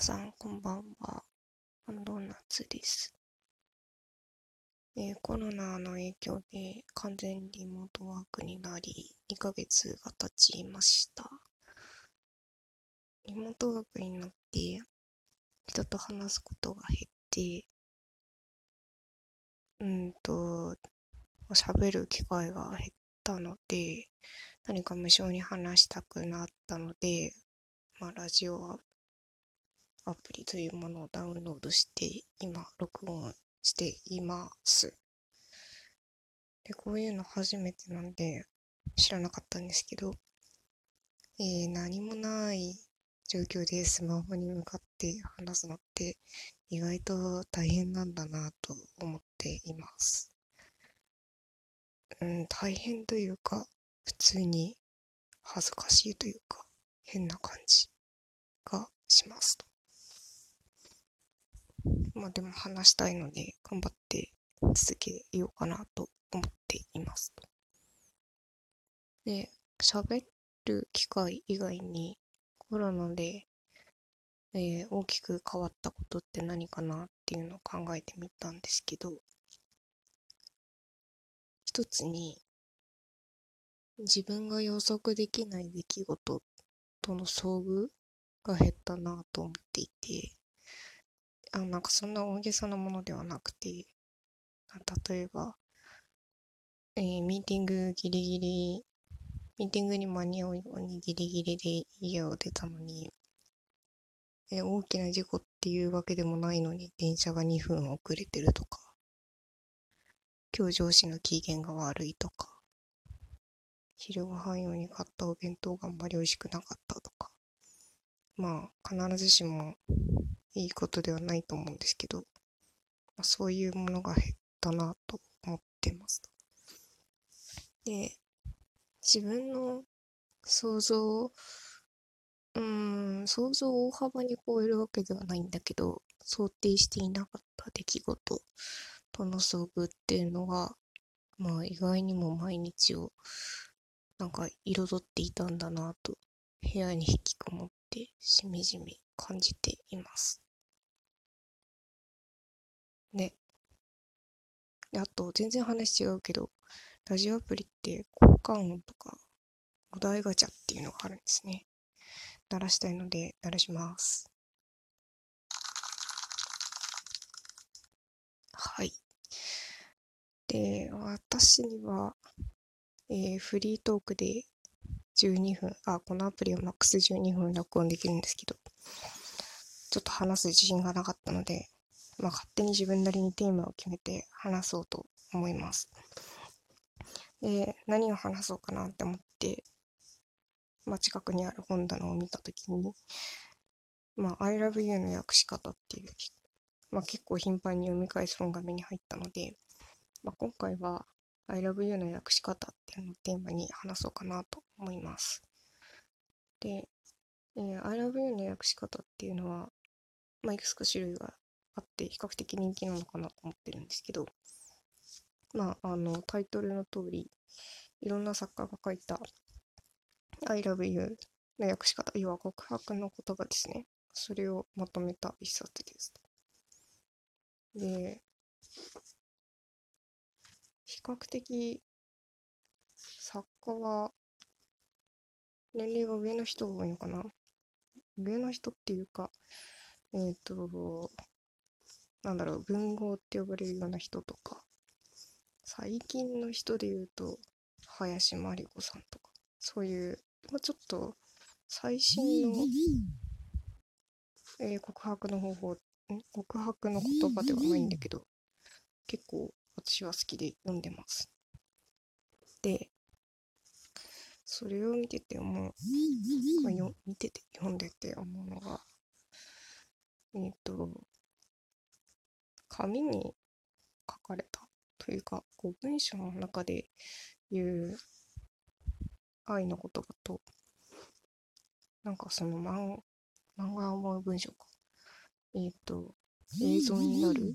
皆さん、こんばんは。ドーナツです。えー、コロナの影響で完全リモートワークになり、2ヶ月が経ちました。リモートワークになって、人と話すことが減って、うんと、喋る機会が減ったので、何か無償に話したくなったので、まあ、ラジオはアプリというものをダウンロードして今録音しています。で、こういうの初めてなんで知らなかったんですけど、えー、何もない状況でスマホに向かって話すのって意外と大変なんだなと思っています。うん、大変というか、普通に恥ずかしいというか、変な感じがしますと。まあでも話したいので頑張って続けようかなと思っていますと。で、喋る機会以外にコロナで、えー、大きく変わったことって何かなっていうのを考えてみたんですけど、一つに自分が予測できない出来事との遭遇が減ったなと思っていて、あなんかそんな大げさなものではなくて、例えば、えー、ミーティングギリギリ、ミーティングに間に合うようにギリギリで家を出たのに、えー、大きな事故っていうわけでもないのに電車が2分遅れてるとか、今日上司の機嫌が悪いとか、昼ご飯用に買ったお弁当があんまり美味しくなかったとか、まあ必ずしもいいことではないと思うんですけど、まあ、そういうものが減ったなと思ってます。で、自分の想像、うん、想像を大幅に超えるわけではないんだけど、想定していなかった出来事との遭遇っていうのが、まあ意外にも毎日をなんか彩っていたんだなと、部屋に引きこもってしみじみ感じています。ね。あと、全然話違うけど、ラジオアプリって交換音とか、お題ガチャっていうのがあるんですね。鳴らしたいので、鳴らします。はい。で、私には、えー、フリートークで12分、あ、このアプリはマックス12分録音できるんですけど、ちょっと話す自信がなかったので、まあ、勝手に自分なりにテーマを決めて話そうと思います。で、何を話そうかなって思って、まあ、近くにある本棚を見たときに、まあ、I love you の訳し方っていう、まあ、結構頻繁に読み返す本が目に入ったので、まあ、今回は I love you の訳し方っていうのをテーマに話そうかなと思います。で、えー、I love you の訳し方っていうのは、まあ、いくつか種類があって比較的人気なのかなと思ってるんですけど、まあ、あの、タイトルの通り、いろんな作家が書いた I love you の訳し方、要は告白の言葉ですね。それをまとめた一冊です。で、比較的作家は年齢が上の人が多いのかな？上の人っていうか、えっ、ー、と、なんだろう、文豪って呼ばれるような人とか、最近の人で言うと、林真理子さんとか、そういう、まあ、ちょっと最新の、えー、告白の方法、告白の言葉ではないんだけど、結構私は好きで読んでます。で、それを見てて思う、まあ、よ見てて読んでて思うのが、えっ、ー、と、紙に書かれたというか、こう文章の中で言う愛の言葉と、なんかその漫漫画を思う文章か。えっ、ー、と、映像になる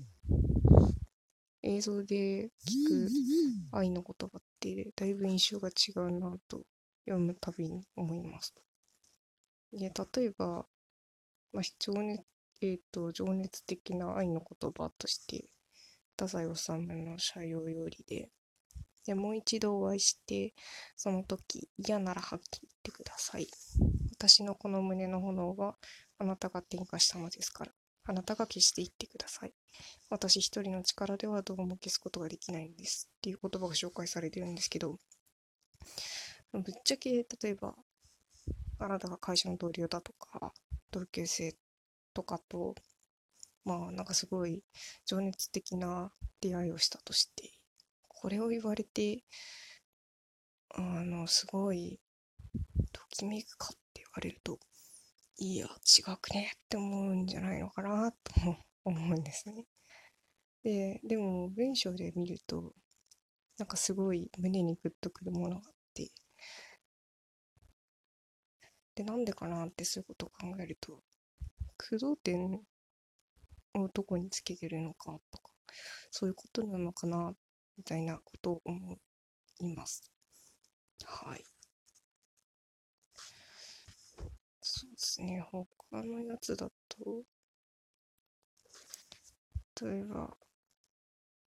映像で聞く愛の言葉ってだいぶ印象が違うなと読むたびに思います。で、例えば、まあ、情熱えっ、と、情熱的な愛の言葉として、太宰治の社用よりで、で、もう一度お会いして、その時、嫌ならはっきり言ってください。私のこの胸の炎は、あなたが点火したのですから、あなたが消していってください。私一人の力ではどうも消すことができないんです。っていう言葉が紹介されてるんですけど、ぶっちゃけ、例えば、あなたが会社の同僚だとか、同級生とかと、まあ、なんかすごい情熱的な出会いをしたとして、これを言われて、あの、すごい、ときめくかって言われると、いや、違くね？って思うんじゃないのかな？と思うんですね。で、でも文章で見ると、なんかすごい胸にグッとくるものがあって、で、なんでかなってそういうことを考えると、駆動点をどこにつけてるのかとか、そういうことなのかな、みたいなことを思います。はい。そうですね、他のやつだと、例えば、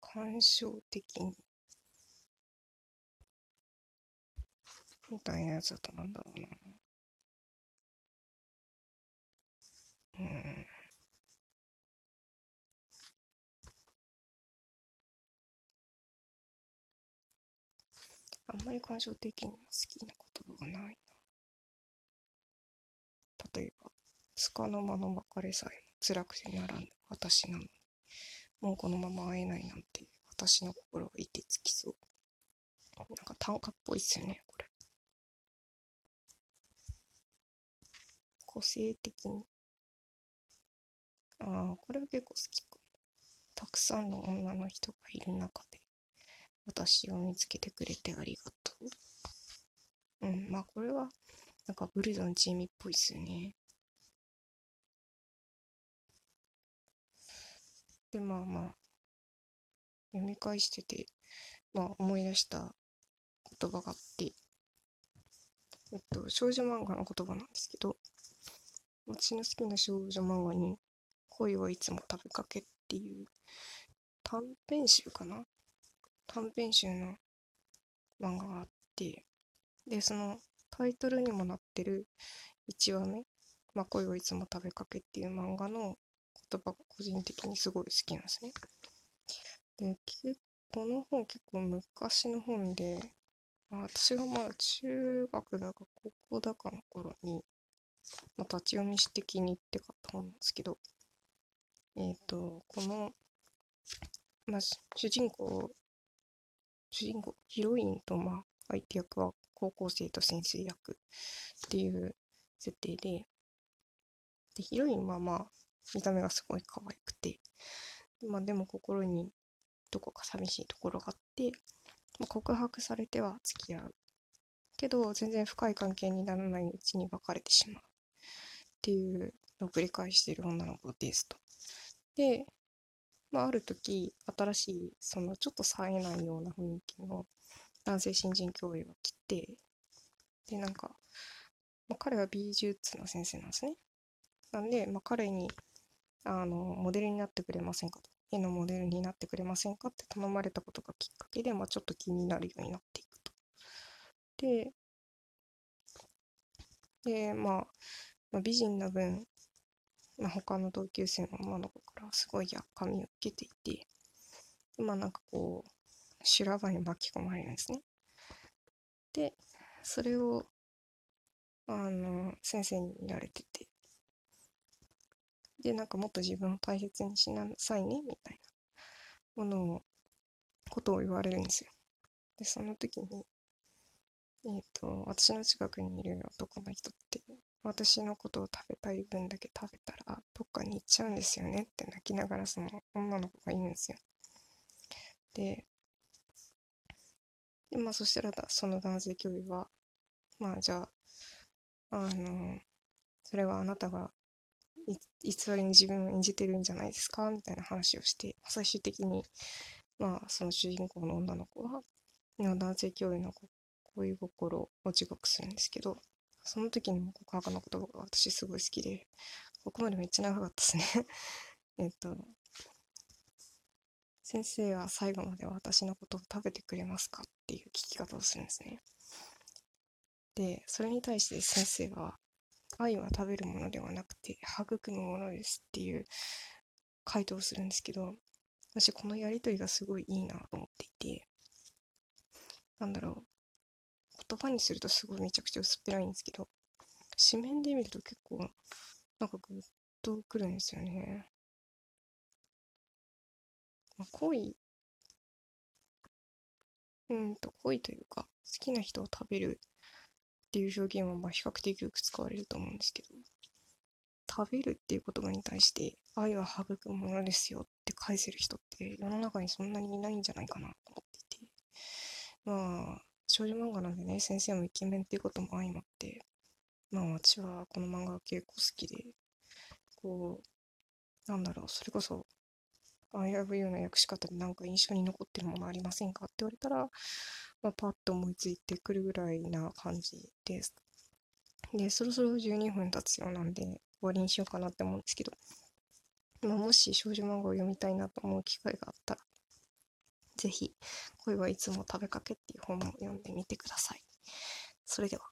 感傷的に、みたいなやつだとなんだろうな。うん。あんまり感情的に好きな言葉がないな。例えば、つかの間の別れさえも辛くてならぬ私なのに、もうこのまま会えないなんて私の心がいてつきそう。なんか短歌っぽいっすよね、これ。個性的にああ、これは結構好きか。たくさんの女の人がいる中で、私を見つけてくれてありがとう。うん、まあこれは、なんかブルゾンチームっぽいっすよね。で、まあまあ、読み返してて、まあ思い出した言葉があって、えっと、少女漫画の言葉なんですけど、私の好きな少女漫画に、恋はいつも食べかけっていう短編集かな？短編集の漫画があって、で、そのタイトルにもなってる1話目、まあ、恋はいつも食べかけっていう漫画の言葉が個人的にすごい好きなんですね。で、この本結構昔の本で、まあ、私がまだ中学だか高校だかの頃に、まあ、立ち読みして気に入って買った本なんですけど、えっ、ー、と、この、まあ、主人公、主人公、ヒロインと、まあ、相手役は高校生と先生役っていう設定で、で、ヒロインはまあ、見た目がすごい可愛くて、まあでも心にどこか寂しいところがあって、まあ、告白されては付き合う。けど、全然深い関係にならないうちに別れてしまう。っていうのを繰り返している女の子ですと。で、まあ、ある時、新しい、そのちょっと冴えないような雰囲気の男性新人教諭が来て、で、なんか、まあ、彼は美術の先生なんですね。なんで、まあ、彼に、あの、モデルになってくれませんかと。絵のモデルになってくれませんかって頼まれたことがきっかけで、まあ、ちょっと気になるようになっていくと。で、で、まあ、まあ、美人な分、まあ、他の同級生の女の子からすごいやっかみを受けていて、まあなんかこう、修羅場に巻き込まれるんですね。で、それを、あの、先生に言われてて、で、なんかもっと自分を大切にしなさいね、みたいなものを、ことを言われるんですよ。で、その時に、えっ、ー、と、私の近くにいる男の人って、私のことを食べたい分だけ食べたらどっかに行っちゃうんですよねって泣きながらその女の子が言うんですよ。で、でまあそしたらその男性教諭は、まあじゃあ、あの、それはあなたが偽りに自分を演じてるんじゃないですか？みたいな話をして、最終的に、まあその主人公の女の子は、男性教諭の子恋心を自覚するんですけど、その時にも告白の言葉が私すごい好きで、ここまでめっちゃ長かったですね。えっと、先生は最後まで私のことを食べてくれますかっていう聞き方をするんですね。で、それに対して先生は、愛は食べるものではなくて育むものですっていう回答をするんですけど、私このやりとりがすごいいいなと思っていて、なんだろう、言葉にするとすごいめちゃくちゃ薄っぺらいんですけど、紙面で見ると結構、なんかグッとくるんですよね。まあ、恋、うんと、恋というか、好きな人を食べるっていう表現はまあ比較的よく使われると思うんですけど、食べるっていう言葉に対して、愛は育むものですよって返せる人って世の中にそんなにいないんじゃないかなと思っていて、まあ、少女漫画なんでね、先生もイケメンっていうことも相まって、まあ私はこの漫画が結構好きで、こう、なんだろう、それこそ I love you の訳し方でなんか印象に残ってるものありませんか？って言われたら、まあ、パッと思いついてくるぐらいな感じです。で、そろそろ12分経つようなんで、終わりにしようかなって思うんですけど、まあ、もし少女漫画を読みたいなと思う機会があったら、ぜひ、恋はいつも食べかけっていう本も読んでみてください。それでは。